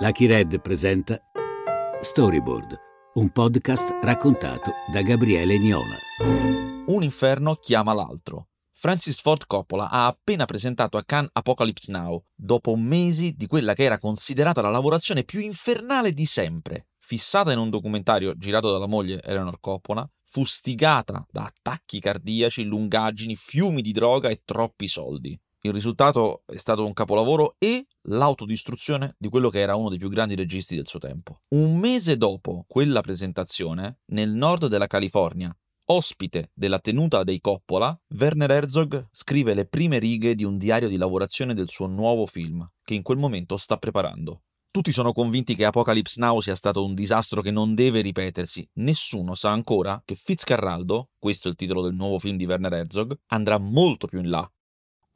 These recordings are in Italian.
Lucky Red presenta Storyboard, un podcast raccontato da Gabriele Niola. Un inferno chiama l'altro. Francis Ford Coppola ha appena presentato a Cannes Apocalypse Now, dopo mesi di quella che era considerata la lavorazione più infernale di sempre. Fissata in un documentario girato dalla moglie Eleanor Coppola, fustigata da attacchi cardiaci, lungaggini, fiumi di droga e troppi soldi. Il risultato è stato un capolavoro e l'autodistruzione di quello che era uno dei più grandi registi del suo tempo. Un mese dopo quella presentazione, nel nord della California, ospite della tenuta dei Coppola, Werner Herzog scrive le prime righe di un diario di lavorazione del suo nuovo film, che in quel momento sta preparando. Tutti sono convinti che Apocalypse Now sia stato un disastro che non deve ripetersi. Nessuno sa ancora che Fitzcarraldo, questo è il titolo del nuovo film di Werner Herzog, andrà molto più in là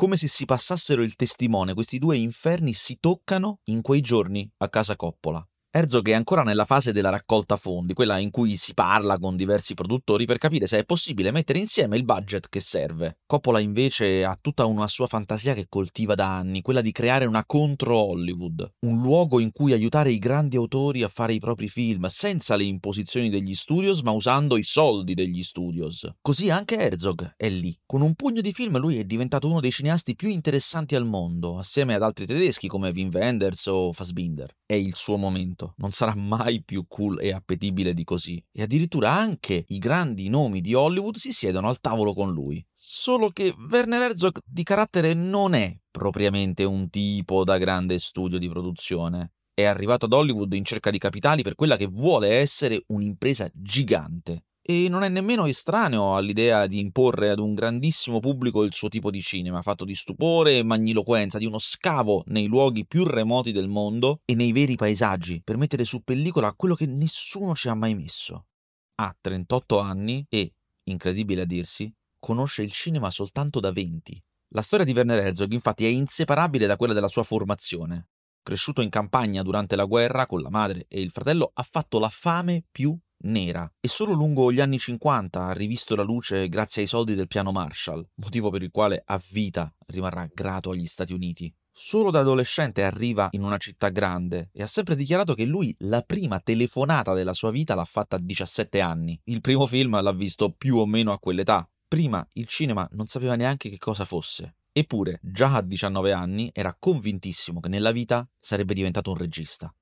come se si passassero il testimone, questi due inferni si toccano in quei giorni a casa Coppola. Herzog è ancora nella fase della raccolta fondi, quella in cui si parla con diversi produttori per capire se è possibile mettere insieme il budget che serve. Coppola invece ha tutta una sua fantasia che coltiva da anni, quella di creare una contro Hollywood, un luogo in cui aiutare i grandi autori a fare i propri film, senza le imposizioni degli studios, ma usando i soldi degli studios. Così anche Herzog è lì. Con un pugno di film lui è diventato uno dei cineasti più interessanti al mondo, assieme ad altri tedeschi come Wim Wenders o Fassbinder. È il suo momento momento. Non sarà mai più cool e appetibile di così. E addirittura anche i grandi nomi di Hollywood si siedono al tavolo con lui. Solo che Werner Herzog di carattere non è propriamente un tipo da grande studio di produzione. È arrivato ad Hollywood in cerca di capitali per quella che vuole essere un'impresa gigante e non è nemmeno estraneo all'idea di imporre ad un grandissimo pubblico il suo tipo di cinema, fatto di stupore e magniloquenza, di uno scavo nei luoghi più remoti del mondo e nei veri paesaggi, per mettere su pellicola quello che nessuno ci ha mai messo. Ha 38 anni e, incredibile a dirsi, conosce il cinema soltanto da 20. La storia di Werner Herzog infatti è inseparabile da quella della sua formazione. Cresciuto in campagna durante la guerra con la madre e il fratello, ha fatto la fame più nera e solo lungo gli anni 50 ha rivisto la luce grazie ai soldi del piano Marshall, motivo per il quale a vita rimarrà grato agli Stati Uniti. Solo da adolescente arriva in una città grande e ha sempre dichiarato che lui la prima telefonata della sua vita l'ha fatta a 17 anni. Il primo film l'ha visto più o meno a quell'età. Prima il cinema non sapeva neanche che cosa fosse. Eppure, già a 19 anni, era convintissimo che nella vita sarebbe diventato un regista.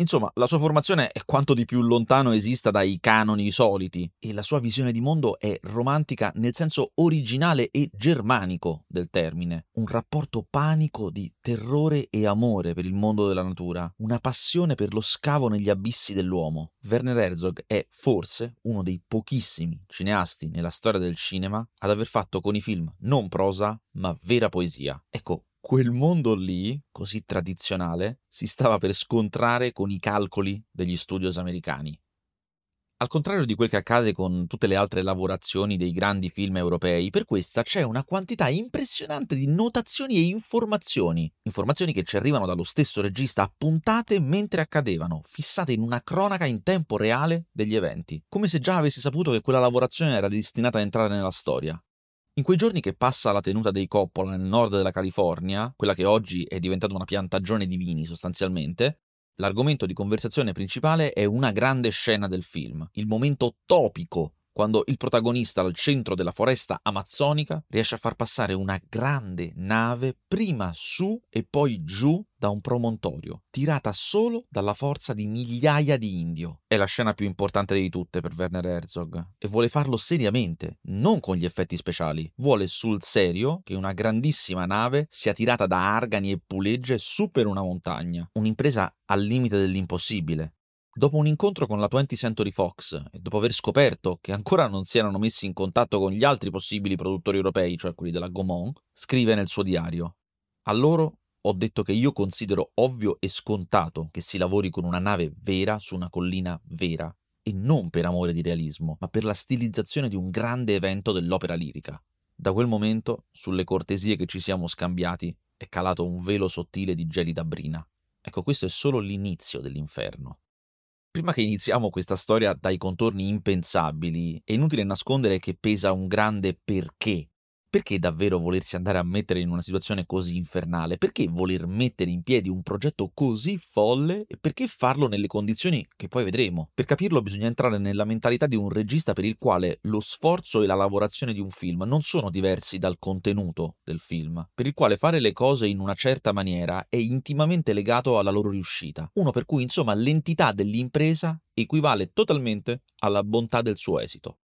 Insomma, la sua formazione è quanto di più lontano esista dai canoni soliti e la sua visione di mondo è romantica nel senso originale e germanico del termine, un rapporto panico di terrore e amore per il mondo della natura, una passione per lo scavo negli abissi dell'uomo. Werner Herzog è forse uno dei pochissimi cineasti nella storia del cinema ad aver fatto con i film non prosa, ma vera poesia. Ecco, quel mondo lì, così tradizionale, si stava per scontrare con i calcoli degli studios americani. Al contrario di quel che accade con tutte le altre lavorazioni dei grandi film europei, per questa c'è una quantità impressionante di notazioni e informazioni, informazioni che ci arrivano dallo stesso regista appuntate mentre accadevano, fissate in una cronaca in tempo reale degli eventi, come se già avesse saputo che quella lavorazione era destinata a entrare nella storia. In quei giorni che passa la tenuta dei Coppola nel nord della California, quella che oggi è diventata una piantagione di vini sostanzialmente, l'argomento di conversazione principale è una grande scena del film, il momento topico quando il protagonista al centro della foresta amazzonica riesce a far passare una grande nave prima su e poi giù da un promontorio, tirata solo dalla forza di migliaia di indio. È la scena più importante di tutte per Werner Herzog e vuole farlo seriamente, non con gli effetti speciali. Vuole sul serio che una grandissima nave sia tirata da argani e pulegge su per una montagna, un'impresa al limite dell'impossibile. Dopo un incontro con la 20th Century Fox e dopo aver scoperto che ancora non si erano messi in contatto con gli altri possibili produttori europei, cioè quelli della Gaumont, scrive nel suo diario: A loro ho detto che io considero ovvio e scontato che si lavori con una nave vera su una collina vera, e non per amore di realismo, ma per la stilizzazione di un grande evento dell'opera lirica. Da quel momento, sulle cortesie che ci siamo scambiati, è calato un velo sottile di gelida brina. Ecco, questo è solo l'inizio dell'inferno. Prima che iniziamo questa storia dai contorni impensabili, è inutile nascondere che pesa un grande perché Perché davvero volersi andare a mettere in una situazione così infernale? Perché voler mettere in piedi un progetto così folle e perché farlo nelle condizioni che poi vedremo? Per capirlo bisogna entrare nella mentalità di un regista per il quale lo sforzo e la lavorazione di un film non sono diversi dal contenuto del film, per il quale fare le cose in una certa maniera è intimamente legato alla loro riuscita. Uno per cui insomma l'entità dell'impresa equivale totalmente alla bontà del suo esito.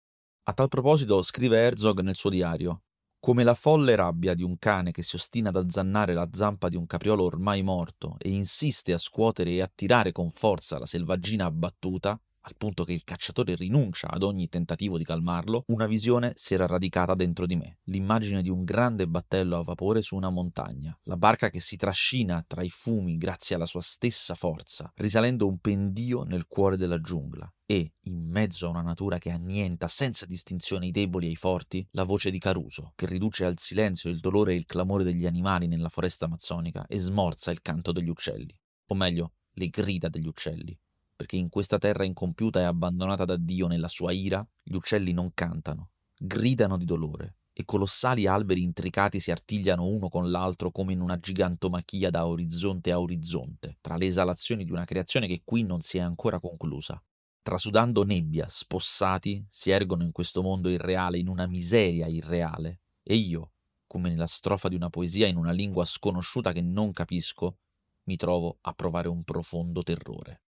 A tal proposito scrive Herzog nel suo diario come la folle rabbia di un cane che si ostina ad azzannare la zampa di un capriolo ormai morto e insiste a scuotere e attirare con forza la selvaggina abbattuta, al punto che il cacciatore rinuncia ad ogni tentativo di calmarlo, una visione si era radicata dentro di me, l'immagine di un grande battello a vapore su una montagna, la barca che si trascina tra i fumi grazie alla sua stessa forza, risalendo un pendio nel cuore della giungla, e, in mezzo a una natura che annienta senza distinzione i deboli e i forti, la voce di Caruso, che riduce al silenzio il dolore e il clamore degli animali nella foresta amazzonica e smorza il canto degli uccelli, o meglio, le grida degli uccelli perché in questa terra incompiuta e abbandonata da Dio nella sua ira, gli uccelli non cantano, gridano di dolore, e colossali alberi intricati si artigliano uno con l'altro come in una gigantomachia da orizzonte a orizzonte, tra le esalazioni di una creazione che qui non si è ancora conclusa. Trasudando nebbia, spossati, si ergono in questo mondo irreale, in una miseria irreale. E io, come nella strofa di una poesia in una lingua sconosciuta che non capisco, mi trovo a provare un profondo terrore.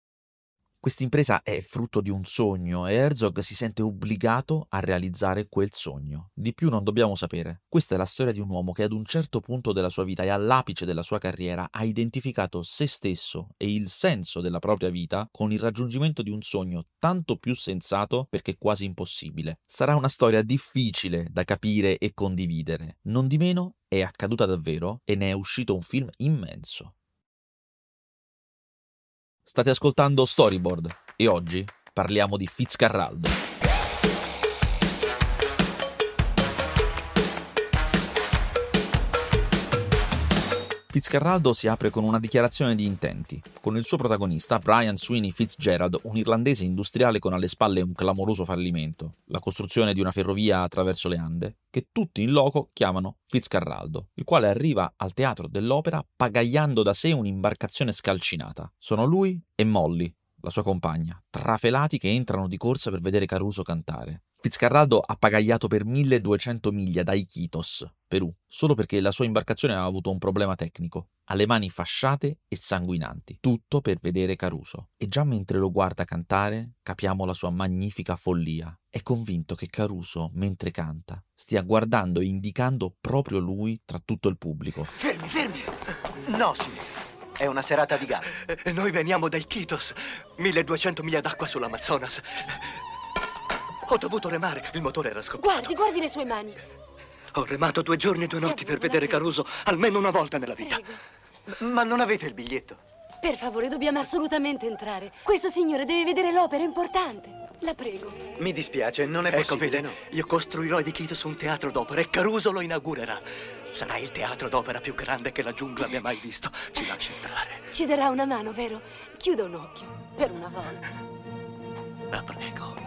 Questa impresa è frutto di un sogno e Herzog si sente obbligato a realizzare quel sogno. Di più non dobbiamo sapere. Questa è la storia di un uomo che ad un certo punto della sua vita e all'apice della sua carriera ha identificato se stesso e il senso della propria vita con il raggiungimento di un sogno tanto più sensato perché quasi impossibile. Sarà una storia difficile da capire e condividere. Non di meno è accaduta davvero e ne è uscito un film immenso. State ascoltando Storyboard e oggi parliamo di Fitzcarraldo. Fitzcarraldo si apre con una dichiarazione di intenti, con il suo protagonista Brian Sweeney Fitzgerald, un irlandese industriale con alle spalle un clamoroso fallimento, la costruzione di una ferrovia attraverso le Ande, che tutti in loco chiamano Fitzcarraldo, il quale arriva al teatro dell'opera pagagliando da sé un'imbarcazione scalcinata. Sono lui e Molly, la sua compagna, trafelati che entrano di corsa per vedere Caruso cantare. Fitzcarraldo ha pagagliato per 1200 miglia da Iquitos, Perù, solo perché la sua imbarcazione aveva avuto un problema tecnico. Ha le mani fasciate e sanguinanti, tutto per vedere Caruso. E già mentre lo guarda cantare, capiamo la sua magnifica follia. È convinto che Caruso, mentre canta, stia guardando e indicando proprio lui tra tutto il pubblico. Fermi, fermi! No, signore. È una serata di gara. Eh, noi veniamo dai Chitos, 1200 miglia d'acqua sull'Amazonas. Ho dovuto remare, il motore era scoppiato. Guardi, guardi le sue mani. Ho remato due giorni e due notti per vedere Caruso almeno una volta nella vita. Prego. Ma non avete il biglietto? Per favore, dobbiamo assolutamente entrare. Questo signore deve vedere l'opera, è importante. La prego. Mi dispiace, non è ecco, possibile. vede, no. io costruirò di Chitos un teatro d'opera e Caruso lo inaugurerà. Sarà il teatro d'opera più grande che la giungla abbia mai visto. Ci lascia entrare. Ci darà una mano, vero? Chiuda un occhio, per una volta. La prego.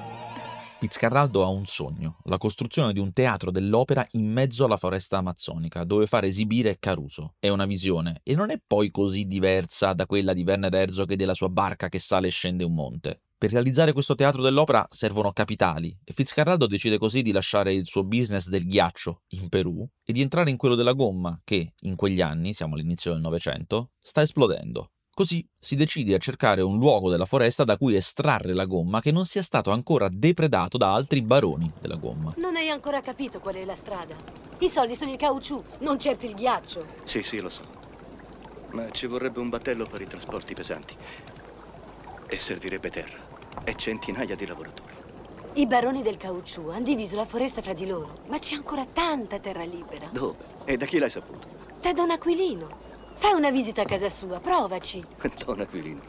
Fitzcarraldo ha un sogno, la costruzione di un teatro dell'opera in mezzo alla foresta amazzonica, dove far esibire Caruso. È una visione, e non è poi così diversa da quella di Werner Herzog e della sua barca che sale e scende un monte. Per realizzare questo teatro dell'opera servono capitali e Fitzcarraldo decide così di lasciare il suo business del ghiaccio in Perù e di entrare in quello della gomma che, in quegli anni, siamo all'inizio del Novecento, sta esplodendo. Così si decide a cercare un luogo della foresta da cui estrarre la gomma che non sia stato ancora depredato da altri baroni della gomma. Non hai ancora capito qual è la strada. I soldi sono il caucciù, non certo il ghiaccio. Sì, sì, lo so. Ma ci vorrebbe un battello per i trasporti pesanti. E servirebbe terra. E centinaia di lavoratori. I baroni del caucciù hanno diviso la foresta fra di loro, ma c'è ancora tanta terra libera. Dove? E da chi l'hai saputo? Da Don Aquilino. Fai una visita a casa sua, provaci. Don Aquilino.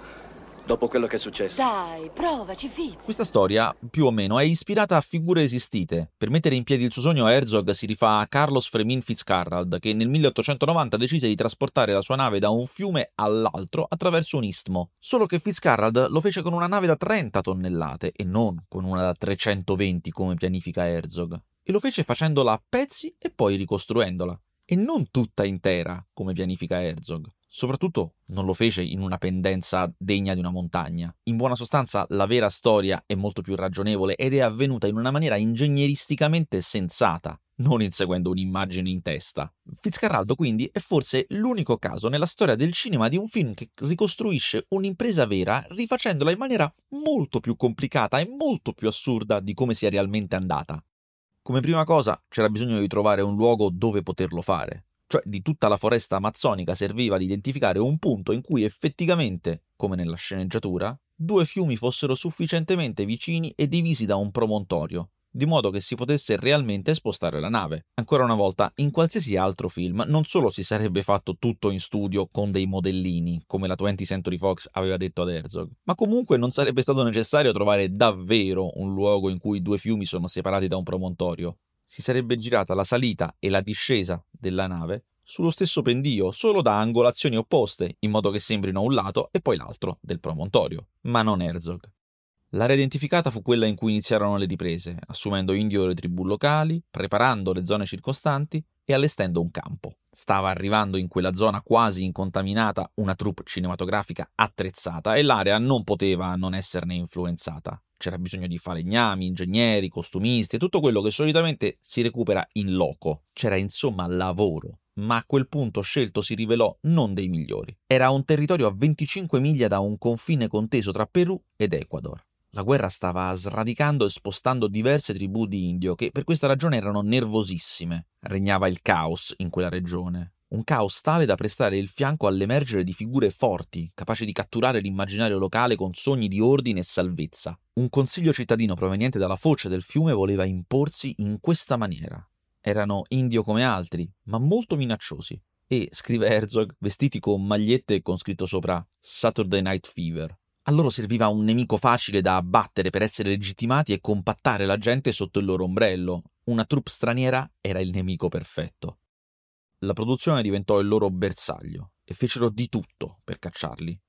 Dopo quello che è successo. Dai, provaci, Fitz. Questa storia, più o meno, è ispirata a figure esistite. Per mettere in piedi il suo sogno, Herzog si rifà a Carlos Fremin Fitzcarrald, che nel 1890 decise di trasportare la sua nave da un fiume all'altro attraverso un istmo. Solo che Fitzcarrald lo fece con una nave da 30 tonnellate e non con una da 320 come pianifica Herzog. e lo fece facendola a pezzi e poi ricostruendola, e non tutta intera, come pianifica Herzog. Soprattutto non lo fece in una pendenza degna di una montagna. In buona sostanza, la vera storia è molto più ragionevole ed è avvenuta in una maniera ingegneristicamente sensata, non inseguendo un'immagine in testa. Fitzcarraldo quindi è forse l'unico caso nella storia del cinema di un film che ricostruisce un'impresa vera rifacendola in maniera molto più complicata e molto più assurda di come sia realmente andata. Come prima cosa c'era bisogno di trovare un luogo dove poterlo fare. Cioè di tutta la foresta amazzonica serviva ad identificare un punto in cui effettivamente, come nella sceneggiatura, due fiumi fossero sufficientemente vicini e divisi da un promontorio, di modo che si potesse realmente spostare la nave. Ancora una volta, in qualsiasi altro film non solo si sarebbe fatto tutto in studio con dei modellini, come la 20th Century Fox aveva detto ad Herzog, ma comunque non sarebbe stato necessario trovare davvero un luogo in cui due fiumi sono separati da un promontorio, si sarebbe girata la salita e la discesa della nave sullo stesso pendio, solo da angolazioni opposte, in modo che sembrino un lato e poi l'altro del promontorio, ma non Herzog. L'area identificata fu quella in cui iniziarono le riprese, assumendo indio le tribù locali, preparando le zone circostanti e allestendo un campo. Stava arrivando in quella zona quasi incontaminata una troupe cinematografica attrezzata e l'area non poteva non esserne influenzata. C'era bisogno di falegnami, ingegneri, costumisti e tutto quello che solitamente si recupera in loco. C'era insomma lavoro. Ma a quel punto scelto si rivelò non dei migliori. Era un territorio a 25 miglia da un confine conteso tra Perù ed Ecuador. La guerra stava sradicando e spostando diverse tribù di indio che per questa ragione erano nervosissime. Regnava il caos in quella regione un caos tale da prestare il fianco all'emergere di figure forti, capaci di catturare l'immaginario locale con sogni di ordine e salvezza. Un consiglio cittadino proveniente dalla foce del fiume voleva imporsi in questa maniera. Erano indio come altri, ma molto minacciosi. E, scrive Herzog, vestiti con magliette con scritto sopra Saturday Night Fever. A loro serviva un nemico facile da abbattere per essere legittimati e compattare la gente sotto il loro ombrello. Una troupe straniera era il nemico perfetto la produzione diventò il loro bersaglio e fecero di tutto per cacciarli.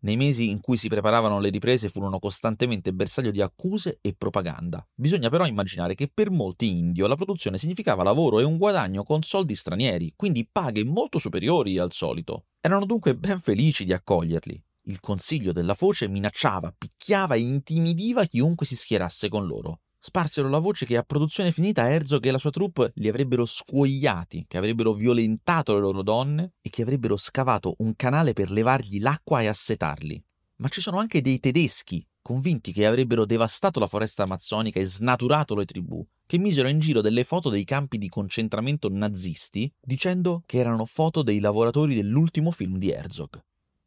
Nei mesi in cui si preparavano le riprese furono costantemente bersaglio di accuse e propaganda. Bisogna però immaginare che per molti indio la produzione significava lavoro e un guadagno con soldi stranieri, quindi paghe molto superiori al solito. Erano dunque ben felici di accoglierli. Il consiglio della foce minacciava, picchiava e intimidiva chiunque si schierasse con loro sparsero la voce che a produzione finita Herzog e la sua troupe li avrebbero scuoiati, che avrebbero violentato le loro donne e che avrebbero scavato un canale per levargli l'acqua e assetarli. Ma ci sono anche dei tedeschi, convinti che avrebbero devastato la foresta amazzonica e snaturato le tribù, che misero in giro delle foto dei campi di concentramento nazisti, dicendo che erano foto dei lavoratori dell'ultimo film di Herzog.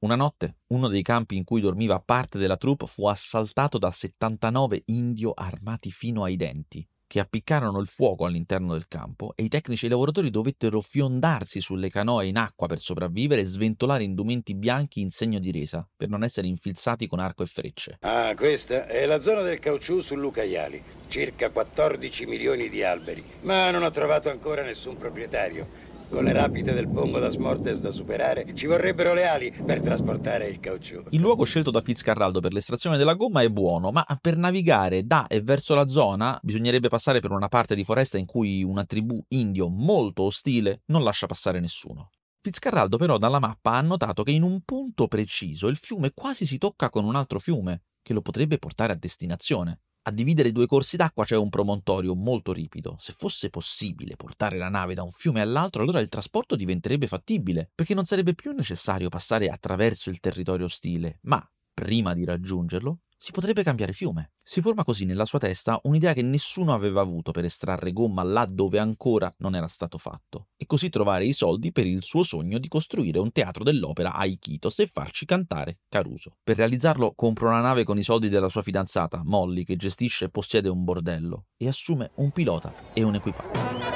Una notte, uno dei campi in cui dormiva parte della troupe fu assaltato da 79 indio armati fino ai denti, che appiccarono il fuoco all'interno del campo e i tecnici e i lavoratori dovettero fiondarsi sulle canoe in acqua per sopravvivere e sventolare indumenti bianchi in segno di resa, per non essere infilzati con arco e frecce. Ah, questa è la zona del caucciù sull'Ucaiali, circa 14 milioni di alberi, ma non ho trovato ancora nessun proprietario. Con le rapide del Pongo da Smortes da superare, ci vorrebbero le ali per trasportare il caucciù. Il luogo scelto da Fitzcarraldo per l'estrazione della gomma è buono, ma per navigare da e verso la zona bisognerebbe passare per una parte di foresta in cui una tribù indio molto ostile non lascia passare nessuno. Fitzcarraldo però dalla mappa ha notato che in un punto preciso il fiume quasi si tocca con un altro fiume, che lo potrebbe portare a destinazione. A dividere i due corsi d'acqua c'è un promontorio molto ripido. Se fosse possibile portare la nave da un fiume all'altro, allora il trasporto diventerebbe fattibile, perché non sarebbe più necessario passare attraverso il territorio ostile, ma prima di raggiungerlo si potrebbe cambiare fiume. Si forma così nella sua testa un'idea che nessuno aveva avuto per estrarre gomma là dove ancora non era stato fatto, e così trovare i soldi per il suo sogno di costruire un teatro dell'opera a Iquitos e farci cantare Caruso. Per realizzarlo compra una nave con i soldi della sua fidanzata, Molly, che gestisce e possiede un bordello, e assume un pilota e un equipaggio.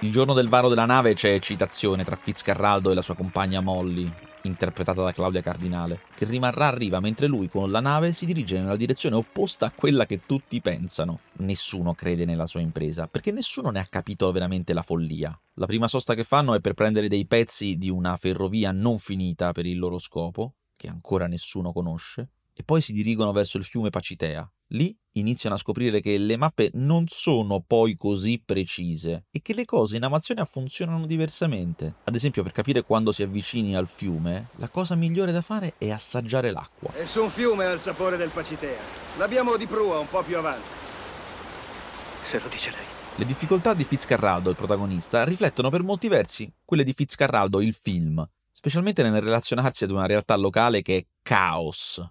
Il giorno del varo della nave c'è citazione tra Fitzcarraldo e la sua compagna Molly, interpretata da Claudia Cardinale, che rimarrà a riva mentre lui con la nave si dirige nella direzione opposta a quella che tutti pensano. Nessuno crede nella sua impresa, perché nessuno ne ha capito veramente la follia. La prima sosta che fanno è per prendere dei pezzi di una ferrovia non finita per il loro scopo, che ancora nessuno conosce, e poi si dirigono verso il fiume Pacitea, Lì iniziano a scoprire che le mappe non sono poi così precise e che le cose in Amazonia funzionano diversamente. Ad esempio, per capire quando si avvicini al fiume, la cosa migliore da fare è assaggiare l'acqua. Nessun fiume ha il sapore del Pacitea. L'abbiamo di prua un po' più avanti. Se lo dice lei. Le difficoltà di Fitzcarraldo, il protagonista, riflettono per molti versi quelle di Fitzcarraldo, il film, specialmente nel relazionarsi ad una realtà locale che è caos.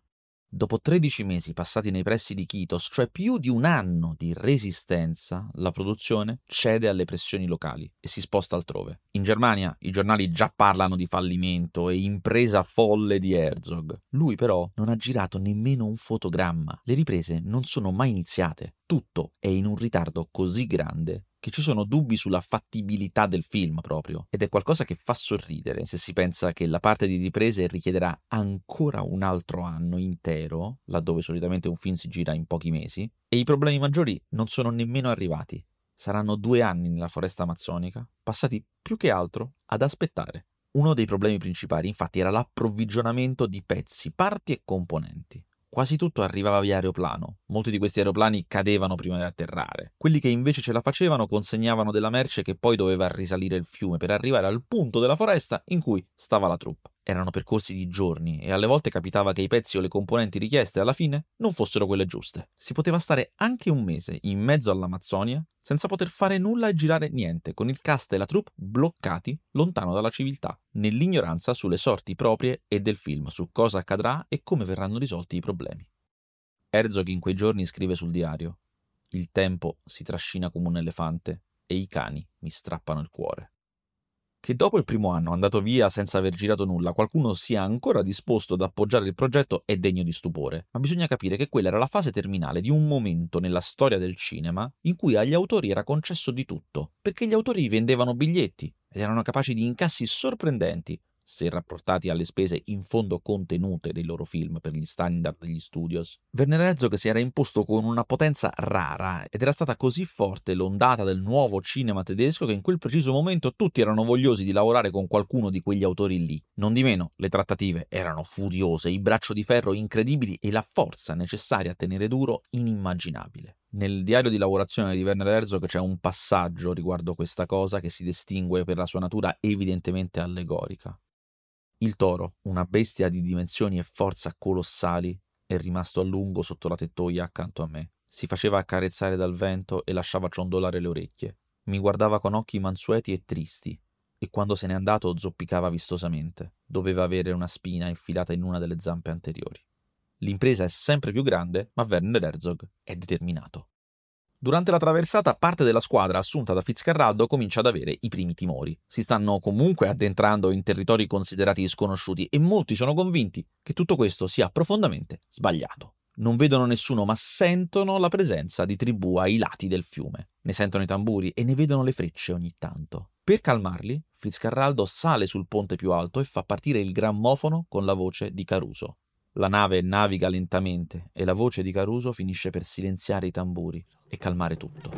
Dopo 13 mesi passati nei pressi di Kitos, cioè più di un anno di resistenza, la produzione cede alle pressioni locali e si sposta altrove. In Germania i giornali già parlano di fallimento e impresa folle di Herzog. Lui però non ha girato nemmeno un fotogramma. Le riprese non sono mai iniziate. Tutto è in un ritardo così grande che ci sono dubbi sulla fattibilità del film proprio, ed è qualcosa che fa sorridere se si pensa che la parte di riprese richiederà ancora un altro anno intero, laddove solitamente un film si gira in pochi mesi, e i problemi maggiori non sono nemmeno arrivati. Saranno due anni nella foresta amazzonica, passati più che altro ad aspettare. Uno dei problemi principali, infatti, era l'approvvigionamento di pezzi, parti e componenti. Quasi tutto arrivava via aeroplano. Molti di questi aeroplani cadevano prima di atterrare. Quelli che invece ce la facevano consegnavano della merce che poi doveva risalire il fiume per arrivare al punto della foresta in cui stava la troupe. Erano percorsi di giorni e alle volte capitava che i pezzi o le componenti richieste alla fine non fossero quelle giuste. Si poteva stare anche un mese in mezzo all'Amazzonia senza poter fare nulla e girare niente, con il cast e la troupe bloccati lontano dalla civiltà, nell'ignoranza sulle sorti proprie e del film, su cosa accadrà e come verranno risolti i problemi. Herzog in quei giorni scrive sul diario: Il tempo si trascina come un elefante e i cani mi strappano il cuore che dopo il primo anno andato via senza aver girato nulla, qualcuno sia ancora disposto ad appoggiare il progetto è degno di stupore, ma bisogna capire che quella era la fase terminale di un momento nella storia del cinema in cui agli autori era concesso di tutto, perché gli autori vendevano biglietti ed erano capaci di incassi sorprendenti, se rapportati alle spese in fondo contenute dei loro film per gli standard degli studios. Werner Herzog si era imposto con una potenza rara ed era stata così forte l'ondata del nuovo cinema tedesco che in quel preciso momento tutti erano vogliosi di lavorare con qualcuno di quegli autori lì. Non di meno, le trattative erano furiose, i braccio di ferro incredibili e la forza necessaria a tenere duro inimmaginabile. Nel diario di lavorazione di Werner Herzog c'è un passaggio riguardo questa cosa che si distingue per la sua natura evidentemente allegorica. Il toro, una bestia di dimensioni e forza colossali, è rimasto a lungo sotto la tettoia accanto a me. Si faceva accarezzare dal vento e lasciava ciondolare le orecchie. Mi guardava con occhi mansueti e tristi, e quando se n'è andato zoppicava vistosamente. Doveva avere una spina infilata in una delle zampe anteriori. L'impresa è sempre più grande, ma Werner Herzog è determinato. Durante la traversata, parte della squadra assunta da Fitzcarraldo comincia ad avere i primi timori. Si stanno comunque addentrando in territori considerati sconosciuti e molti sono convinti che tutto questo sia profondamente sbagliato. Non vedono nessuno, ma sentono la presenza di tribù ai lati del fiume. Ne sentono i tamburi e ne vedono le frecce ogni tanto. Per calmarli, Fitzcarraldo sale sul ponte più alto e fa partire il grammofono con la voce di Caruso. La nave naviga lentamente e la voce di Caruso finisce per silenziare i tamburi e calmare tutto.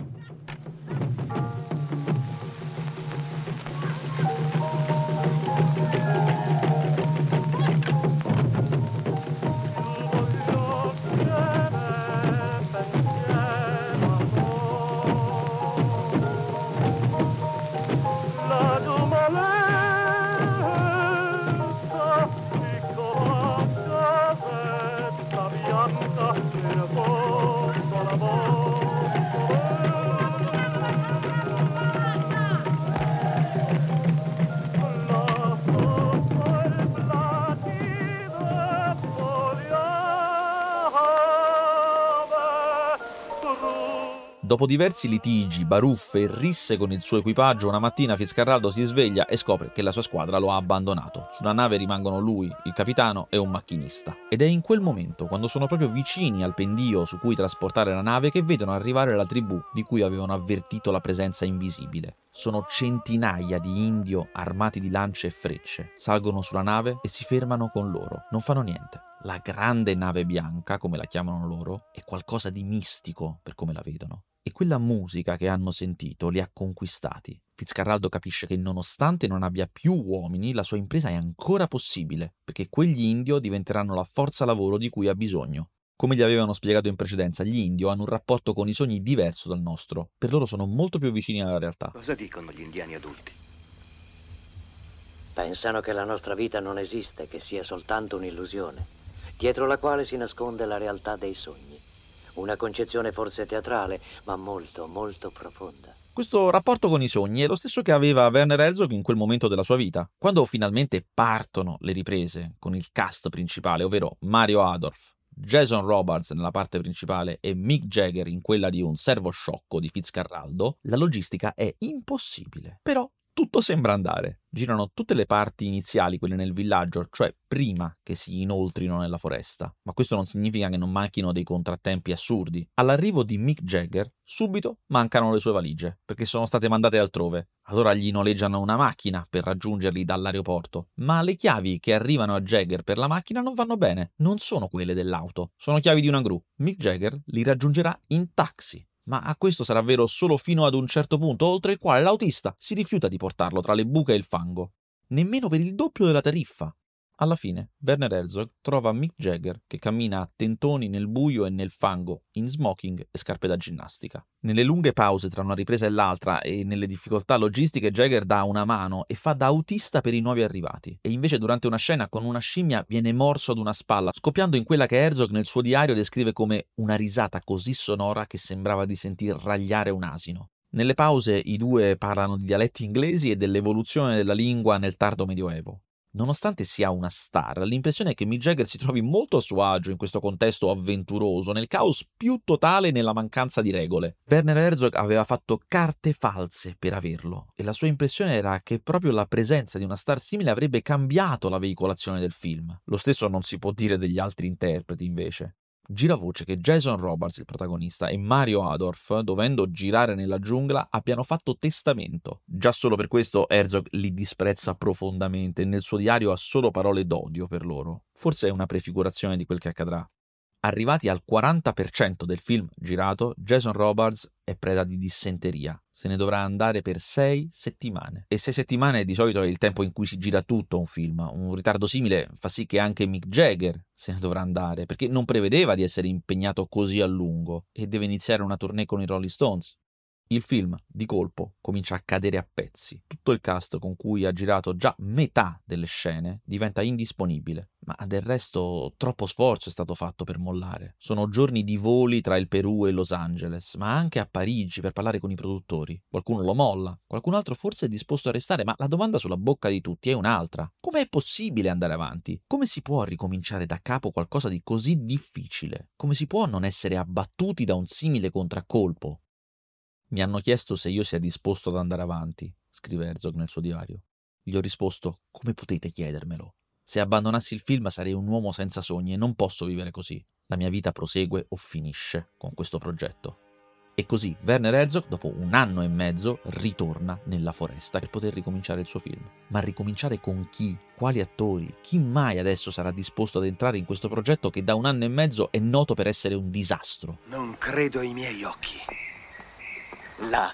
Dopo diversi litigi, baruffe e risse con il suo equipaggio, una mattina Fitzcarraldo si sveglia e scopre che la sua squadra lo ha abbandonato. Sulla nave rimangono lui, il capitano e un macchinista. Ed è in quel momento, quando sono proprio vicini al pendio su cui trasportare la nave, che vedono arrivare la tribù di cui avevano avvertito la presenza invisibile. Sono centinaia di indio armati di lance e frecce. Salgono sulla nave e si fermano con loro. Non fanno niente. La grande nave bianca, come la chiamano loro, è qualcosa di mistico per come la vedono e quella musica che hanno sentito li ha conquistati. Fitzcarraldo capisce che nonostante non abbia più uomini, la sua impresa è ancora possibile, perché quegli indio diventeranno la forza lavoro di cui ha bisogno. Come gli avevano spiegato in precedenza, gli indio hanno un rapporto con i sogni diverso dal nostro. Per loro sono molto più vicini alla realtà. Cosa dicono gli indiani adulti? Pensano che la nostra vita non esiste, che sia soltanto un'illusione, dietro la quale si nasconde la realtà dei sogni. Una concezione forse teatrale, ma molto, molto profonda. Questo rapporto con i sogni è lo stesso che aveva Werner Herzog in quel momento della sua vita, quando finalmente partono le riprese con il cast principale, ovvero Mario Adolf, Jason Robards nella parte principale e Mick Jagger in quella di un servo sciocco di Fitzcarraldo, la logistica è impossibile. Però tutto sembra andare. Girano tutte le parti iniziali, quelle nel villaggio, cioè prima che si inoltrino nella foresta. Ma questo non significa che non manchino dei contrattempi assurdi. All'arrivo di Mick Jagger, subito mancano le sue valigie, perché sono state mandate altrove. Allora gli noleggiano una macchina per raggiungerli dall'aeroporto. Ma le chiavi che arrivano a Jagger per la macchina non vanno bene. Non sono quelle dell'auto, sono chiavi di una gru. Mick Jagger li raggiungerà in taxi ma a questo sarà vero solo fino ad un certo punto, oltre il quale l'autista si rifiuta di portarlo tra le buche e il fango, nemmeno per il doppio della tariffa. Alla fine, Werner Herzog trova Mick Jagger che cammina a tentoni nel buio e nel fango, in smoking e scarpe da ginnastica. Nelle lunghe pause tra una ripresa e l'altra e nelle difficoltà logistiche, Jagger dà una mano e fa da autista per i nuovi arrivati. E invece durante una scena con una scimmia viene morso ad una spalla, scoppiando in quella che Herzog nel suo diario descrive come una risata così sonora che sembrava di sentir ragliare un asino. Nelle pause i due parlano di dialetti inglesi e dell'evoluzione della lingua nel tardo medioevo. Nonostante sia una star, l'impressione è che Mick Jagger si trovi molto a suo agio in questo contesto avventuroso, nel caos più totale e nella mancanza di regole. Werner Herzog aveva fatto carte false per averlo, e la sua impressione era che proprio la presenza di una star simile avrebbe cambiato la veicolazione del film. Lo stesso non si può dire degli altri interpreti, invece. Gira voce che Jason Robards, il protagonista, e Mario Adorf, dovendo girare nella giungla, abbiano fatto testamento. Già solo per questo Herzog li disprezza profondamente e nel suo diario ha solo parole d'odio per loro. Forse è una prefigurazione di quel che accadrà. Arrivati al 40% del film girato, Jason Robards è preda di dissenteria. Se ne dovrà andare per sei settimane. E sei settimane di solito è il tempo in cui si gira tutto un film. Un ritardo simile fa sì che anche Mick Jagger se ne dovrà andare, perché non prevedeva di essere impegnato così a lungo e deve iniziare una tournée con i Rolling Stones. Il film, di colpo, comincia a cadere a pezzi. Tutto il cast con cui ha girato già metà delle scene diventa indisponibile. Ma del resto troppo sforzo è stato fatto per mollare. Sono giorni di voli tra il Perù e Los Angeles, ma anche a Parigi per parlare con i produttori. Qualcuno lo molla, qualcun altro forse è disposto a restare, ma la domanda sulla bocca di tutti è un'altra. Come è possibile andare avanti? Come si può ricominciare da capo qualcosa di così difficile? Come si può non essere abbattuti da un simile contraccolpo? Mi hanno chiesto se io sia disposto ad andare avanti, scrive Herzog nel suo diario. Gli ho risposto: Come potete chiedermelo? Se abbandonassi il film sarei un uomo senza sogni e non posso vivere così. La mia vita prosegue o finisce con questo progetto. E così Werner Herzog, dopo un anno e mezzo, ritorna nella foresta per poter ricominciare il suo film. Ma ricominciare con chi? Quali attori? Chi mai adesso sarà disposto ad entrare in questo progetto che da un anno e mezzo è noto per essere un disastro? Non credo ai miei occhi. Là.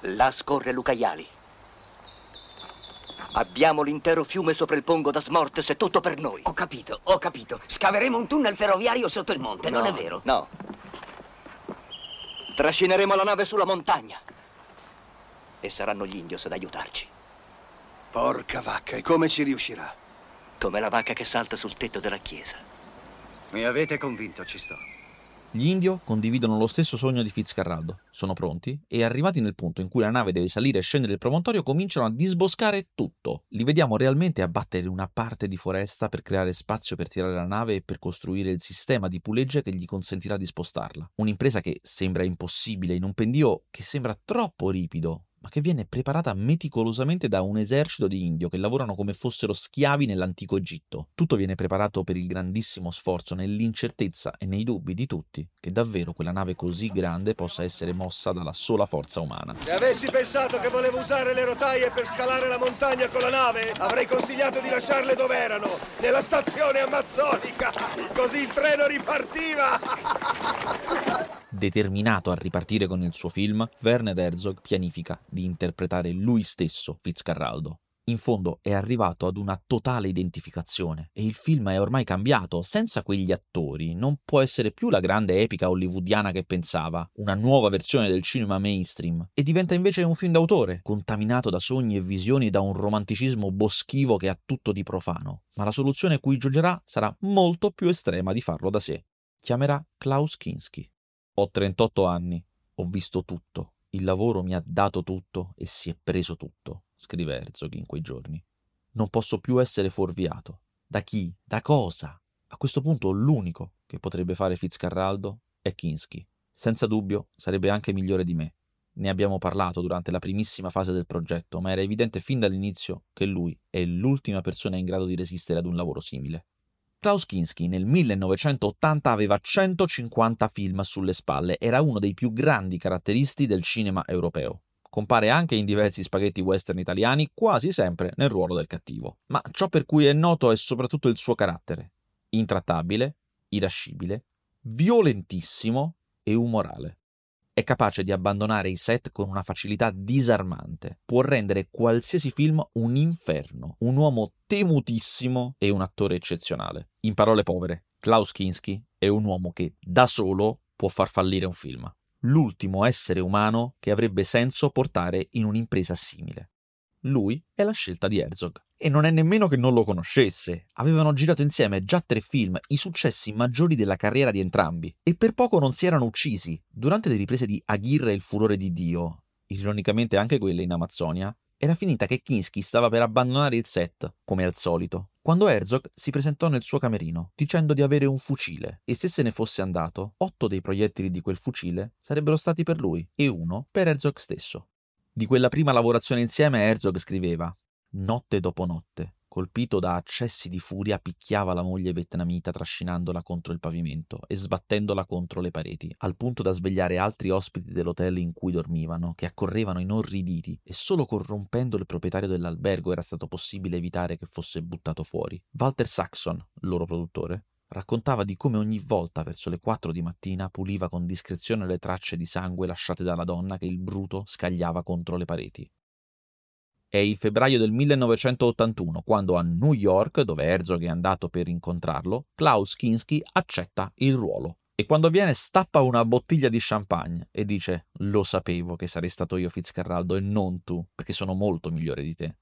Là scorre Lucaiali. Abbiamo l'intero fiume sopra il pongo da Smortes, è tutto per noi. Ho capito, ho capito. Scaveremo un tunnel ferroviario sotto il monte, no, non è vero? No. Trascineremo la nave sulla montagna. E saranno gli indios ad aiutarci. Porca vacca, e come ci riuscirà? Come la vacca che salta sul tetto della chiesa. Mi avete convinto, ci sto. Gli Indio condividono lo stesso sogno di Fitzcarraldo, sono pronti e arrivati nel punto in cui la nave deve salire e scendere il promontorio cominciano a disboscare tutto. Li vediamo realmente abbattere una parte di foresta per creare spazio per tirare la nave e per costruire il sistema di puleggia che gli consentirà di spostarla. Un'impresa che sembra impossibile in un pendio che sembra troppo ripido ma che viene preparata meticolosamente da un esercito di indio che lavorano come fossero schiavi nell'antico Egitto. Tutto viene preparato per il grandissimo sforzo nell'incertezza e nei dubbi di tutti che davvero quella nave così grande possa essere mossa dalla sola forza umana. Se avessi pensato che volevo usare le rotaie per scalare la montagna con la nave, avrei consigliato di lasciarle dove erano, nella stazione amazzonica. Così il treno ripartiva. Determinato a ripartire con il suo film, Werner Herzog pianifica di interpretare lui stesso Fitzcarraldo. In fondo è arrivato ad una totale identificazione e il film è ormai cambiato, senza quegli attori non può essere più la grande epica hollywoodiana che pensava, una nuova versione del cinema mainstream, e diventa invece un film d'autore, contaminato da sogni e visioni da un romanticismo boschivo che ha tutto di profano. Ma la soluzione cui giungerà sarà molto più estrema di farlo da sé. Chiamerà Klaus Kinski. Ho 38 anni, ho visto tutto, il lavoro mi ha dato tutto e si è preso tutto scrive Herzog in quei giorni. Non posso più essere fuorviato. Da chi? Da cosa? A questo punto l'unico che potrebbe fare Fitzcarraldo è Kinski. Senza dubbio sarebbe anche migliore di me. Ne abbiamo parlato durante la primissima fase del progetto, ma era evidente fin dall'inizio che lui è l'ultima persona in grado di resistere ad un lavoro simile. Klaus Kinski nel 1980 aveva 150 film sulle spalle, era uno dei più grandi caratteristi del cinema europeo. Compare anche in diversi spaghetti western italiani, quasi sempre nel ruolo del cattivo. Ma ciò per cui è noto è soprattutto il suo carattere. Intrattabile, irascibile, violentissimo e umorale. È capace di abbandonare i set con una facilità disarmante. Può rendere qualsiasi film un inferno, un uomo temutissimo e un attore eccezionale. In parole povere, Klaus Kinski è un uomo che da solo può far fallire un film l'ultimo essere umano che avrebbe senso portare in un'impresa simile. Lui è la scelta di Herzog. E non è nemmeno che non lo conoscesse. Avevano girato insieme già tre film, i successi maggiori della carriera di entrambi. E per poco non si erano uccisi. Durante le riprese di Aghirre e il furore di Dio, ironicamente anche quelle in Amazzonia, era finita che Kinski stava per abbandonare il set, come al solito, quando Herzog si presentò nel suo camerino dicendo di avere un fucile e se se ne fosse andato, otto dei proiettili di quel fucile sarebbero stati per lui e uno per Herzog stesso. Di quella prima lavorazione insieme Herzog scriveva Notte dopo notte, colpito da accessi di furia, picchiava la moglie vietnamita trascinandola contro il pavimento e sbattendola contro le pareti, al punto da svegliare altri ospiti dell'hotel in cui dormivano, che accorrevano inorriditi, e solo corrompendo il proprietario dell'albergo era stato possibile evitare che fosse buttato fuori. Walter Saxon, loro produttore, raccontava di come ogni volta verso le quattro di mattina puliva con discrezione le tracce di sangue lasciate dalla donna che il bruto scagliava contro le pareti. È il febbraio del 1981, quando a New York, dove Herzog è andato per incontrarlo, Klaus Kinski accetta il ruolo. E quando viene stappa una bottiglia di champagne e dice Lo sapevo che sarei stato io Fitzcarraldo e non tu, perché sono molto migliore di te.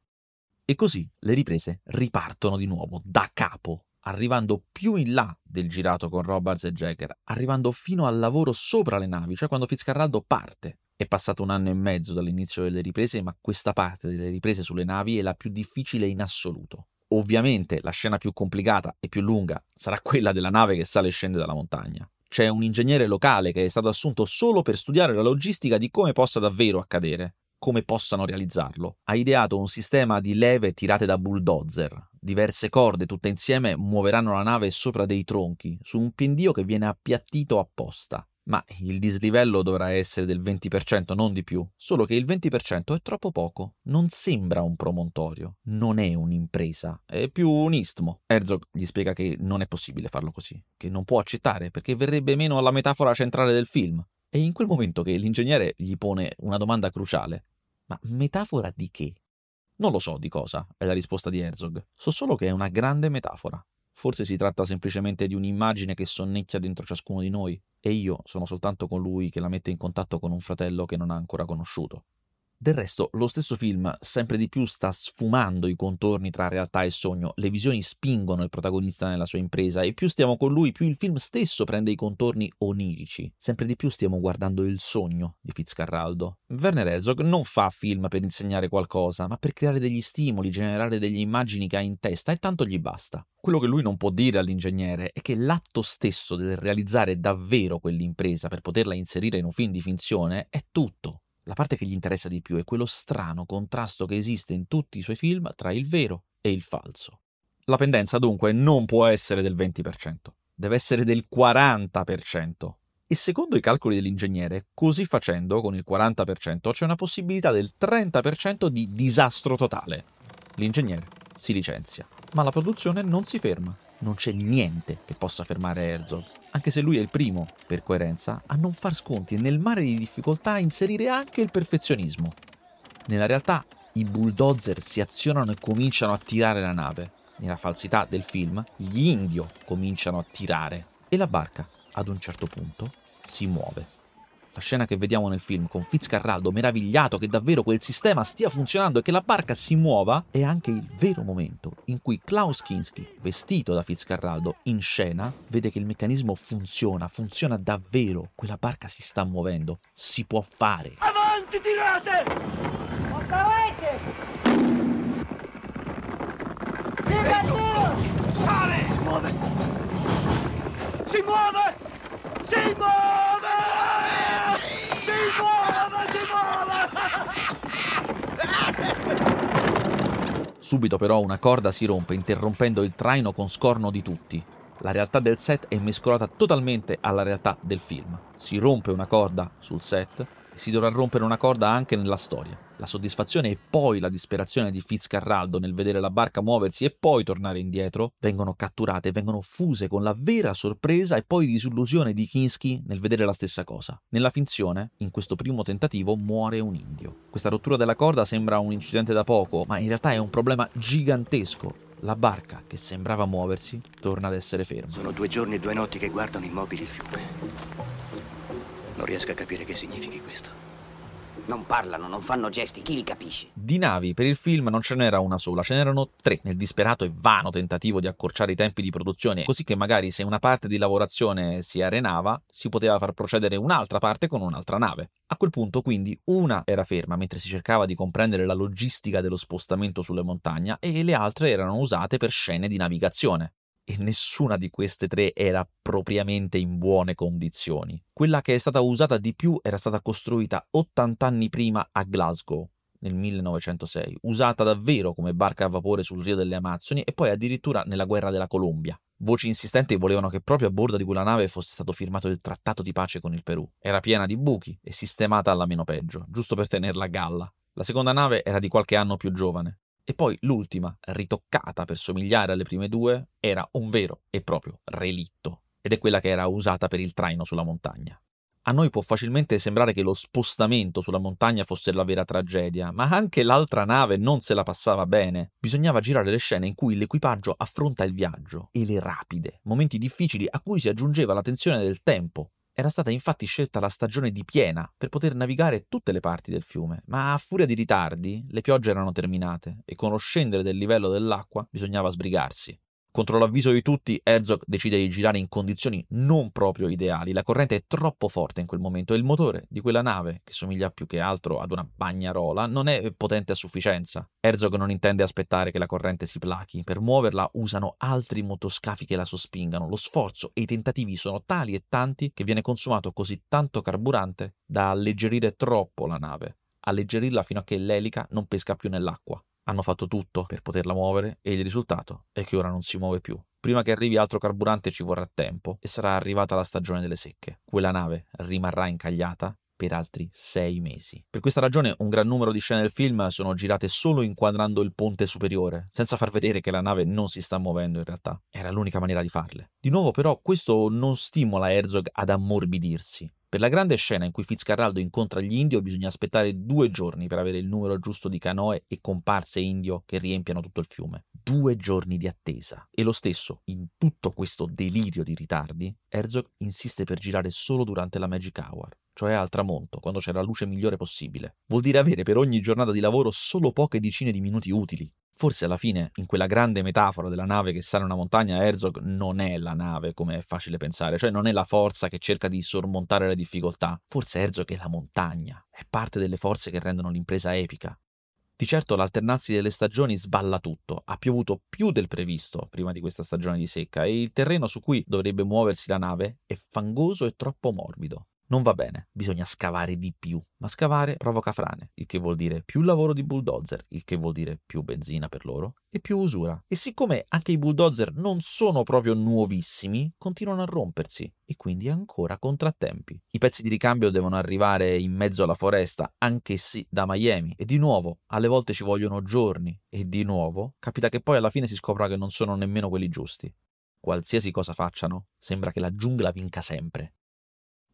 E così le riprese ripartono di nuovo, da capo, arrivando più in là del girato con Roberts e Jagger, arrivando fino al lavoro sopra le navi, cioè quando Fitzcarraldo parte. È passato un anno e mezzo dall'inizio delle riprese, ma questa parte delle riprese sulle navi è la più difficile in assoluto. Ovviamente la scena più complicata e più lunga sarà quella della nave che sale e scende dalla montagna. C'è un ingegnere locale che è stato assunto solo per studiare la logistica di come possa davvero accadere, come possano realizzarlo. Ha ideato un sistema di leve tirate da bulldozer. Diverse corde tutte insieme muoveranno la nave sopra dei tronchi, su un pendio che viene appiattito apposta. Ma il dislivello dovrà essere del 20%, non di più. Solo che il 20% è troppo poco. Non sembra un promontorio. Non è un'impresa. È più un istmo. Herzog gli spiega che non è possibile farlo così. Che non può accettare perché verrebbe meno alla metafora centrale del film. E in quel momento che l'ingegnere gli pone una domanda cruciale. Ma metafora di che? Non lo so di cosa, è la risposta di Herzog. So solo che è una grande metafora. Forse si tratta semplicemente di un'immagine che sonnecchia dentro ciascuno di noi, e io sono soltanto con lui che la mette in contatto con un fratello che non ha ancora conosciuto. Del resto, lo stesso film sempre di più sta sfumando i contorni tra realtà e sogno, le visioni spingono il protagonista nella sua impresa e più stiamo con lui, più il film stesso prende i contorni onirici. Sempre di più stiamo guardando il sogno di Fitzcarraldo. Werner Herzog non fa film per insegnare qualcosa, ma per creare degli stimoli, generare delle immagini che ha in testa e tanto gli basta. Quello che lui non può dire all'ingegnere è che l'atto stesso del realizzare davvero quell'impresa per poterla inserire in un film di finzione è tutto. La parte che gli interessa di più è quello strano contrasto che esiste in tutti i suoi film tra il vero e il falso. La pendenza dunque non può essere del 20%, deve essere del 40%. E secondo i calcoli dell'ingegnere, così facendo, con il 40%, c'è una possibilità del 30% di disastro totale. L'ingegnere si licenzia, ma la produzione non si ferma. Non c'è niente che possa fermare Herzog anche se lui è il primo, per coerenza, a non far sconti e nel mare di difficoltà a inserire anche il perfezionismo. Nella realtà i bulldozer si azionano e cominciano a tirare la nave. Nella falsità del film, gli indio cominciano a tirare e la barca, ad un certo punto, si muove. La scena che vediamo nel film con Fitzcarraldo meravigliato che davvero quel sistema stia funzionando e che la barca si muova è anche il vero momento in cui Klaus Kinski, vestito da Fitzcarraldo, in scena, vede che il meccanismo funziona, funziona davvero, quella barca si sta muovendo, si può fare. Avanti, tirate! Occorrete! Dibattivo! Sale! Si muove! Si muove! Si muove! Si muove! Si muove! Subito però una corda si rompe interrompendo il traino con scorno di tutti. La realtà del set è mescolata totalmente alla realtà del film. Si rompe una corda sul set e si dovrà rompere una corda anche nella storia. La soddisfazione e poi la disperazione di Fitzcarraldo nel vedere la barca muoversi e poi tornare indietro vengono catturate, vengono fuse con la vera sorpresa e poi disillusione di Kinski nel vedere la stessa cosa. Nella finzione, in questo primo tentativo, muore un indio. Questa rottura della corda sembra un incidente da poco, ma in realtà è un problema gigantesco. La barca, che sembrava muoversi, torna ad essere ferma. Sono due giorni e due notti che guardano immobili il fiume. Non riesco a capire che significhi questo. Non parlano, non fanno gesti, chi li capisce? Di navi per il film non ce n'era una sola, ce n'erano tre, nel disperato e vano tentativo di accorciare i tempi di produzione, così che magari se una parte di lavorazione si arenava, si poteva far procedere un'altra parte con un'altra nave. A quel punto quindi una era ferma mentre si cercava di comprendere la logistica dello spostamento sulle montagne e le altre erano usate per scene di navigazione e nessuna di queste tre era propriamente in buone condizioni. Quella che è stata usata di più era stata costruita 80 anni prima a Glasgow, nel 1906, usata davvero come barca a vapore sul Rio delle Amazzoni e poi addirittura nella guerra della Colombia. Voci insistenti volevano che proprio a bordo di quella nave fosse stato firmato il trattato di pace con il Perù. Era piena di buchi e sistemata alla meno peggio, giusto per tenerla a galla. La seconda nave era di qualche anno più giovane, e poi l'ultima, ritoccata per somigliare alle prime due, era un vero e proprio relitto, ed è quella che era usata per il traino sulla montagna. A noi può facilmente sembrare che lo spostamento sulla montagna fosse la vera tragedia, ma anche l'altra nave non se la passava bene. Bisognava girare le scene in cui l'equipaggio affronta il viaggio e le rapide, momenti difficili a cui si aggiungeva la tensione del tempo, era stata infatti scelta la stagione di piena per poter navigare tutte le parti del fiume, ma a furia di ritardi le piogge erano terminate e con lo scendere del livello dell'acqua bisognava sbrigarsi. Contro l'avviso di tutti, Herzog decide di girare in condizioni non proprio ideali. La corrente è troppo forte in quel momento e il motore di quella nave, che somiglia più che altro ad una bagnarola, non è potente a sufficienza. Herzog non intende aspettare che la corrente si plachi. Per muoverla usano altri motoscafi che la sospingano. Lo sforzo e i tentativi sono tali e tanti che viene consumato così tanto carburante da alleggerire troppo la nave. Alleggerirla fino a che l'elica non pesca più nell'acqua. Hanno fatto tutto per poterla muovere e il risultato è che ora non si muove più. Prima che arrivi altro carburante ci vorrà tempo e sarà arrivata la stagione delle secche. Quella nave rimarrà incagliata per altri sei mesi. Per questa ragione un gran numero di scene del film sono girate solo inquadrando il ponte superiore, senza far vedere che la nave non si sta muovendo in realtà. Era l'unica maniera di farle. Di nuovo però questo non stimola Herzog ad ammorbidirsi. Per la grande scena in cui Fitzcarraldo incontra gli indio bisogna aspettare due giorni per avere il numero giusto di canoe e comparse indio che riempiano tutto il fiume. Due giorni di attesa. E lo stesso, in tutto questo delirio di ritardi, Herzog insiste per girare solo durante la Magic Hour cioè al tramonto, quando c'è la luce migliore possibile. Vuol dire avere per ogni giornata di lavoro solo poche decine di minuti utili. Forse alla fine, in quella grande metafora della nave che sale una montagna, Herzog non è la nave, come è facile pensare, cioè non è la forza che cerca di sormontare le difficoltà. Forse Herzog è la montagna, è parte delle forze che rendono l'impresa epica. Di certo l'alternarsi delle stagioni sballa tutto. Ha piovuto più del previsto prima di questa stagione di secca e il terreno su cui dovrebbe muoversi la nave è fangoso e troppo morbido non va bene, bisogna scavare di più. Ma scavare provoca frane, il che vuol dire più lavoro di bulldozer, il che vuol dire più benzina per loro e più usura. E siccome anche i bulldozer non sono proprio nuovissimi, continuano a rompersi e quindi ancora contrattempi. I pezzi di ricambio devono arrivare in mezzo alla foresta, anche sì da Miami, e di nuovo alle volte ci vogliono giorni e di nuovo capita che poi alla fine si scopra che non sono nemmeno quelli giusti. Qualsiasi cosa facciano, sembra che la giungla vinca sempre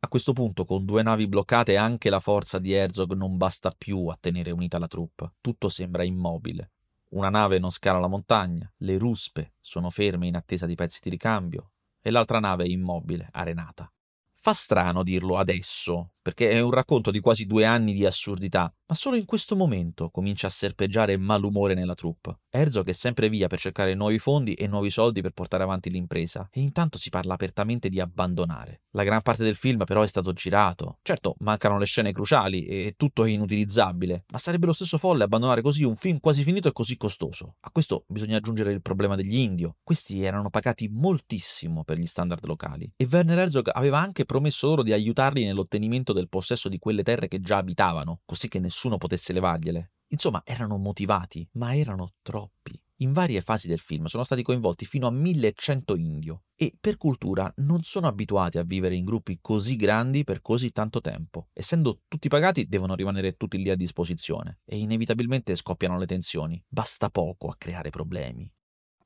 A questo punto, con due navi bloccate, anche la forza di Herzog non basta più a tenere unita la troupe. Tutto sembra immobile. Una nave non scala la montagna, le ruspe sono ferme in attesa di pezzi di ricambio e l'altra nave è immobile, arenata. Fa strano dirlo adesso, perché è un racconto di quasi due anni di assurdità, ma solo in questo momento comincia a serpeggiare malumore nella troupe. Herzog è sempre via per cercare nuovi fondi e nuovi soldi per portare avanti l'impresa, e intanto si parla apertamente di abbandonare. La gran parte del film però è stato girato. Certo, mancano le scene cruciali e tutto è inutilizzabile, ma sarebbe lo stesso folle abbandonare così un film quasi finito e così costoso. A questo bisogna aggiungere il problema degli indio. Questi erano pagati moltissimo per gli standard locali, e Werner Herzog aveva anche promesso loro di aiutarli nell'ottenimento del possesso di quelle terre che già abitavano, così che nessuno potesse levargliele. Insomma, erano motivati, ma erano troppi. In varie fasi del film sono stati coinvolti fino a 1100 indio e per cultura non sono abituati a vivere in gruppi così grandi per così tanto tempo. Essendo tutti pagati devono rimanere tutti lì a disposizione e inevitabilmente scoppiano le tensioni. Basta poco a creare problemi.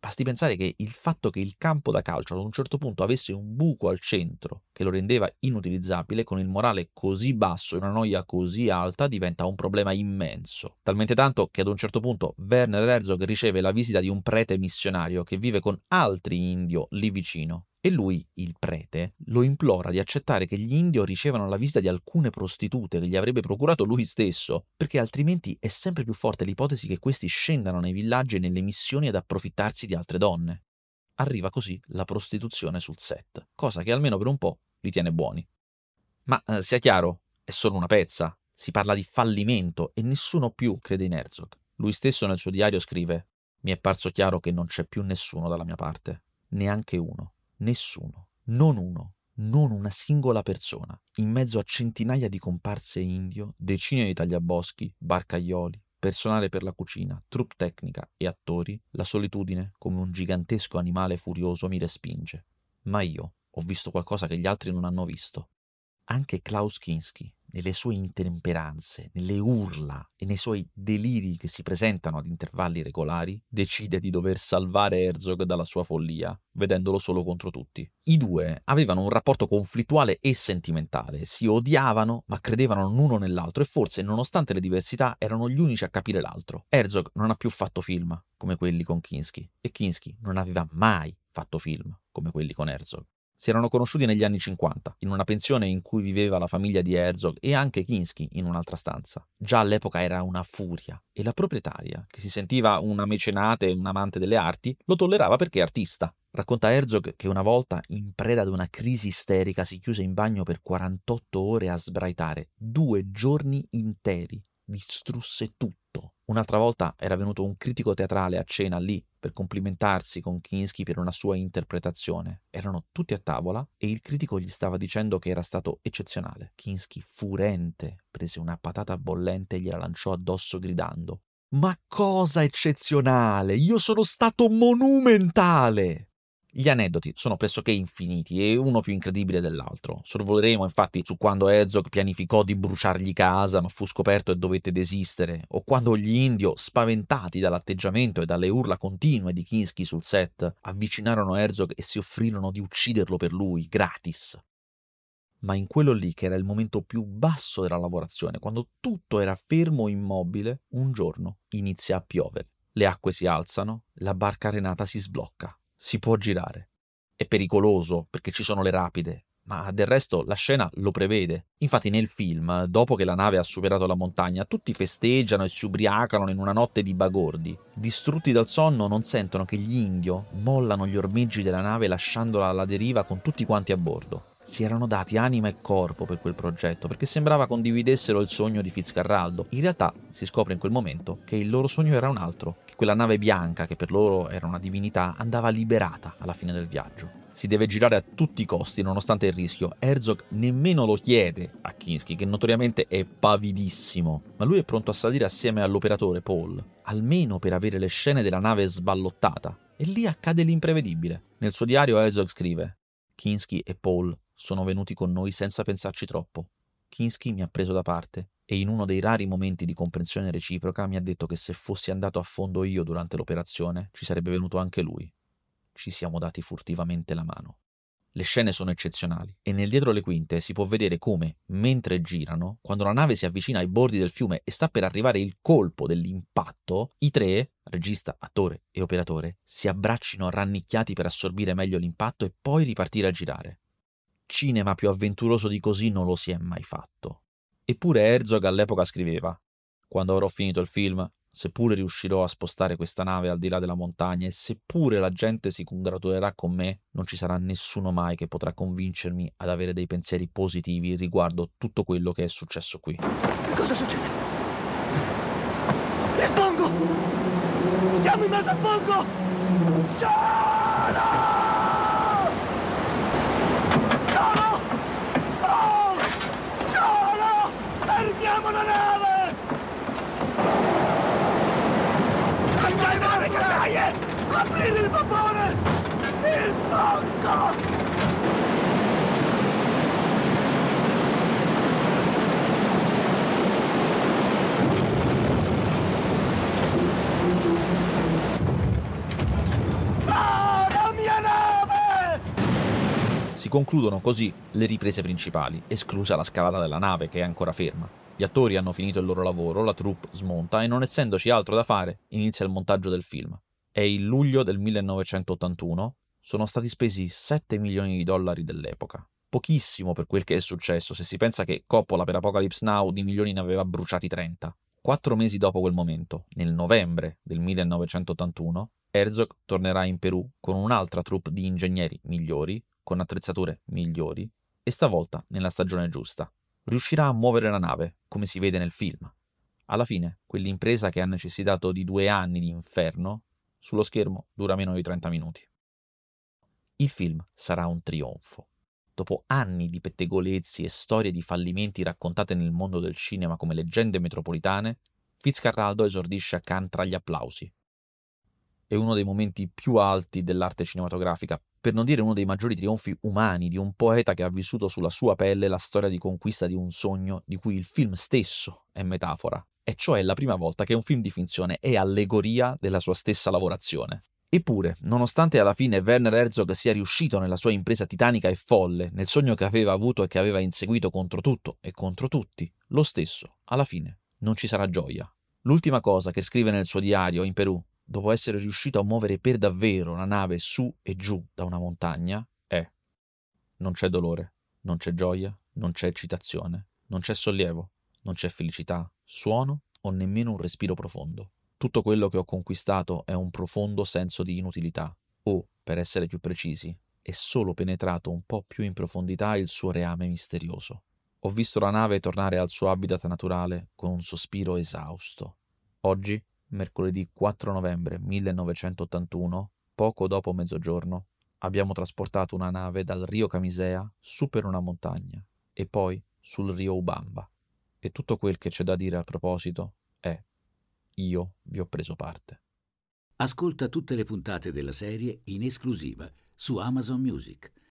Basti pensare che il fatto che il campo da calcio ad un certo punto avesse un buco al centro che lo rendeva inutilizzabile, con il morale così basso e una noia così alta, diventa un problema immenso. Talmente tanto che ad un certo punto Werner Herzog riceve la visita di un prete missionario che vive con altri indio lì vicino e lui, il prete, lo implora di accettare che gli indio ricevano la visita di alcune prostitute che gli avrebbe procurato lui stesso, perché altrimenti è sempre più forte l'ipotesi che questi scendano nei villaggi e nelle missioni ad approfittarsi di altre donne. Arriva così la prostituzione sul set, cosa che almeno per un po' li tiene buoni. Ma eh, sia chiaro, è solo una pezza, si parla di fallimento e nessuno più crede in Herzog. Lui stesso nel suo diario scrive: Mi è parso chiaro che non c'è più nessuno dalla mia parte, neanche uno. Nessuno, non uno, non una singola persona, in mezzo a centinaia di comparse indio, decine di tagliaboschi, barcaioli, personale per la cucina, troupe tecnica e attori, la solitudine, come un gigantesco animale furioso, mi respinge. Ma io ho visto qualcosa che gli altri non hanno visto. Anche Klaus Kinski, nelle sue intemperanze, nelle urla e nei suoi deliri che si presentano ad intervalli regolari, decide di dover salvare Herzog dalla sua follia, vedendolo solo contro tutti. I due avevano un rapporto conflittuale e sentimentale, si odiavano ma credevano l'uno nell'altro e forse, nonostante le diversità, erano gli unici a capire l'altro. Herzog non ha più fatto film come quelli con Kinski e Kinski non aveva mai fatto film come quelli con Herzog. Si erano conosciuti negli anni 50, in una pensione in cui viveva la famiglia di Herzog e anche Kinski in un'altra stanza. Già all'epoca era una furia e la proprietaria, che si sentiva una mecenate e un amante delle arti, lo tollerava perché artista. Racconta Herzog che una volta, in preda ad una crisi isterica, si chiuse in bagno per 48 ore a sbraitare, due giorni interi. Distrusse tutto Un'altra volta era venuto un critico teatrale a cena lì per complimentarsi con Kinski per una sua interpretazione. Erano tutti a tavola e il critico gli stava dicendo che era stato eccezionale. Kinski, furente, prese una patata bollente e gliela lanciò addosso gridando: Ma cosa eccezionale! Io sono stato monumentale! Gli aneddoti sono pressoché infiniti e uno più incredibile dell'altro. Sorvoleremo infatti su quando Herzog pianificò di bruciargli casa ma fu scoperto e dovette desistere, o quando gli indio, spaventati dall'atteggiamento e dalle urla continue di Kinski sul set, avvicinarono Herzog e si offrirono di ucciderlo per lui, gratis. Ma in quello lì, che era il momento più basso della lavorazione, quando tutto era fermo e immobile, un giorno inizia a piovere. Le acque si alzano, la barca arenata si sblocca si può girare. È pericoloso perché ci sono le rapide, ma del resto la scena lo prevede. Infatti nel film, dopo che la nave ha superato la montagna, tutti festeggiano e si ubriacano in una notte di bagordi. Distrutti dal sonno non sentono che gli indio mollano gli ormeggi della nave lasciandola alla deriva con tutti quanti a bordo si erano dati anima e corpo per quel progetto, perché sembrava condividessero il sogno di Fitzcarraldo. In realtà si scopre in quel momento che il loro sogno era un altro, che quella nave bianca, che per loro era una divinità, andava liberata alla fine del viaggio. Si deve girare a tutti i costi, nonostante il rischio. Herzog nemmeno lo chiede a Kinski, che notoriamente è pavidissimo, ma lui è pronto a salire assieme all'operatore Paul, almeno per avere le scene della nave sballottata. E lì accade l'imprevedibile. Nel suo diario Herzog scrive: Kinski e Paul sono venuti con noi senza pensarci troppo. Kinski mi ha preso da parte e in uno dei rari momenti di comprensione reciproca mi ha detto che se fossi andato a fondo io durante l'operazione ci sarebbe venuto anche lui. Ci siamo dati furtivamente la mano. Le scene sono eccezionali e nel dietro le quinte si può vedere come, mentre girano, quando la nave si avvicina ai bordi del fiume e sta per arrivare il colpo dell'impatto, i tre, regista, attore e operatore, si abbraccino rannicchiati per assorbire meglio l'impatto e poi ripartire a girare. Cinema più avventuroso di così non lo si è mai fatto. Eppure Herzog all'epoca scriveva: Quando avrò finito il film, seppure riuscirò a spostare questa nave al di là della montagna e seppure la gente si congratulerà con me, non ci sarà nessuno mai che potrà convincermi ad avere dei pensieri positivi riguardo tutto quello che è successo qui. Cosa succede? Il pongo! Stiamo in mezzo al! Ciao! Ciao! Oh! Ciao! La nave! Accendere le caldaie! Aprire il vapore! Il pongo! Ah! Si concludono così le riprese principali, esclusa la scalata della nave che è ancora ferma. Gli attori hanno finito il loro lavoro, la troupe smonta e non essendoci altro da fare, inizia il montaggio del film. È il luglio del 1981, sono stati spesi 7 milioni di dollari dell'epoca. Pochissimo per quel che è successo, se si pensa che Coppola per Apocalypse Now di milioni ne aveva bruciati 30. Quattro mesi dopo quel momento, nel novembre del 1981, Herzog tornerà in Perù con un'altra troupe di ingegneri migliori, con attrezzature migliori, e stavolta nella stagione giusta. Riuscirà a muovere la nave, come si vede nel film. Alla fine, quell'impresa che ha necessitato di due anni di inferno, sullo schermo dura meno di 30 minuti. Il film sarà un trionfo. Dopo anni di pettegolezzi e storie di fallimenti raccontate nel mondo del cinema come leggende metropolitane, Fitzcarraldo esordisce a Cannes tra gli applausi. È uno dei momenti più alti dell'arte cinematografica, per non dire uno dei maggiori trionfi umani di un poeta che ha vissuto sulla sua pelle la storia di conquista di un sogno di cui il film stesso è metafora, e cioè è la prima volta che un film di finzione è allegoria della sua stessa lavorazione. Eppure, nonostante alla fine Werner Herzog sia riuscito nella sua impresa titanica e folle, nel sogno che aveva avuto e che aveva inseguito contro tutto e contro tutti, lo stesso, alla fine, non ci sarà gioia. L'ultima cosa che scrive nel suo diario in Perù, dopo essere riuscito a muovere per davvero la nave su e giù da una montagna, è non c'è dolore, non c'è gioia, non c'è eccitazione, non c'è sollievo, non c'è felicità, suono o nemmeno un respiro profondo. Tutto quello che ho conquistato è un profondo senso di inutilità, o, per essere più precisi, è solo penetrato un po' più in profondità il suo reame misterioso. Ho visto la nave tornare al suo habitat naturale con un sospiro esausto. Oggi, mercoledì 4 novembre 1981, poco dopo mezzogiorno, abbiamo trasportato una nave dal Rio Camisea su per una montagna e poi sul Rio Ubamba. E tutto quel che c'è da dire a proposito è io vi ho preso parte. Ascolta tutte le puntate della serie in esclusiva su Amazon Music.